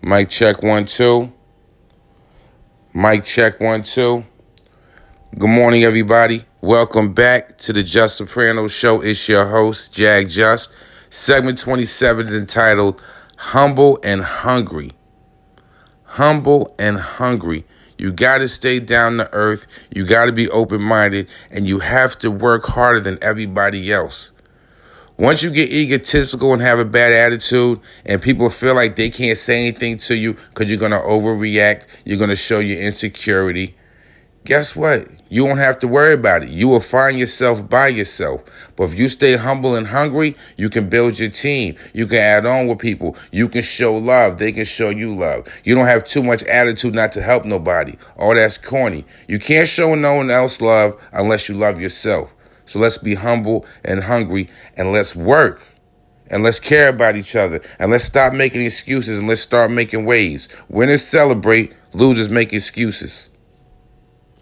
Mic check one, two. Mic check one, two. Good morning, everybody. Welcome back to the Just Soprano Show. It's your host, Jag Just. Segment 27 is entitled Humble and Hungry. Humble and hungry. You got to stay down to earth. You got to be open minded. And you have to work harder than everybody else. Once you get egotistical and have a bad attitude, and people feel like they can't say anything to you because you're going to overreact, you're going to show your insecurity, guess what? You won't have to worry about it. You will find yourself by yourself. But if you stay humble and hungry, you can build your team. You can add on with people. You can show love. They can show you love. You don't have too much attitude not to help nobody. All that's corny. You can't show no one else love unless you love yourself. So let's be humble and hungry and let's work. And let's care about each other. And let's stop making excuses and let's start making waves. Winners celebrate, losers make excuses.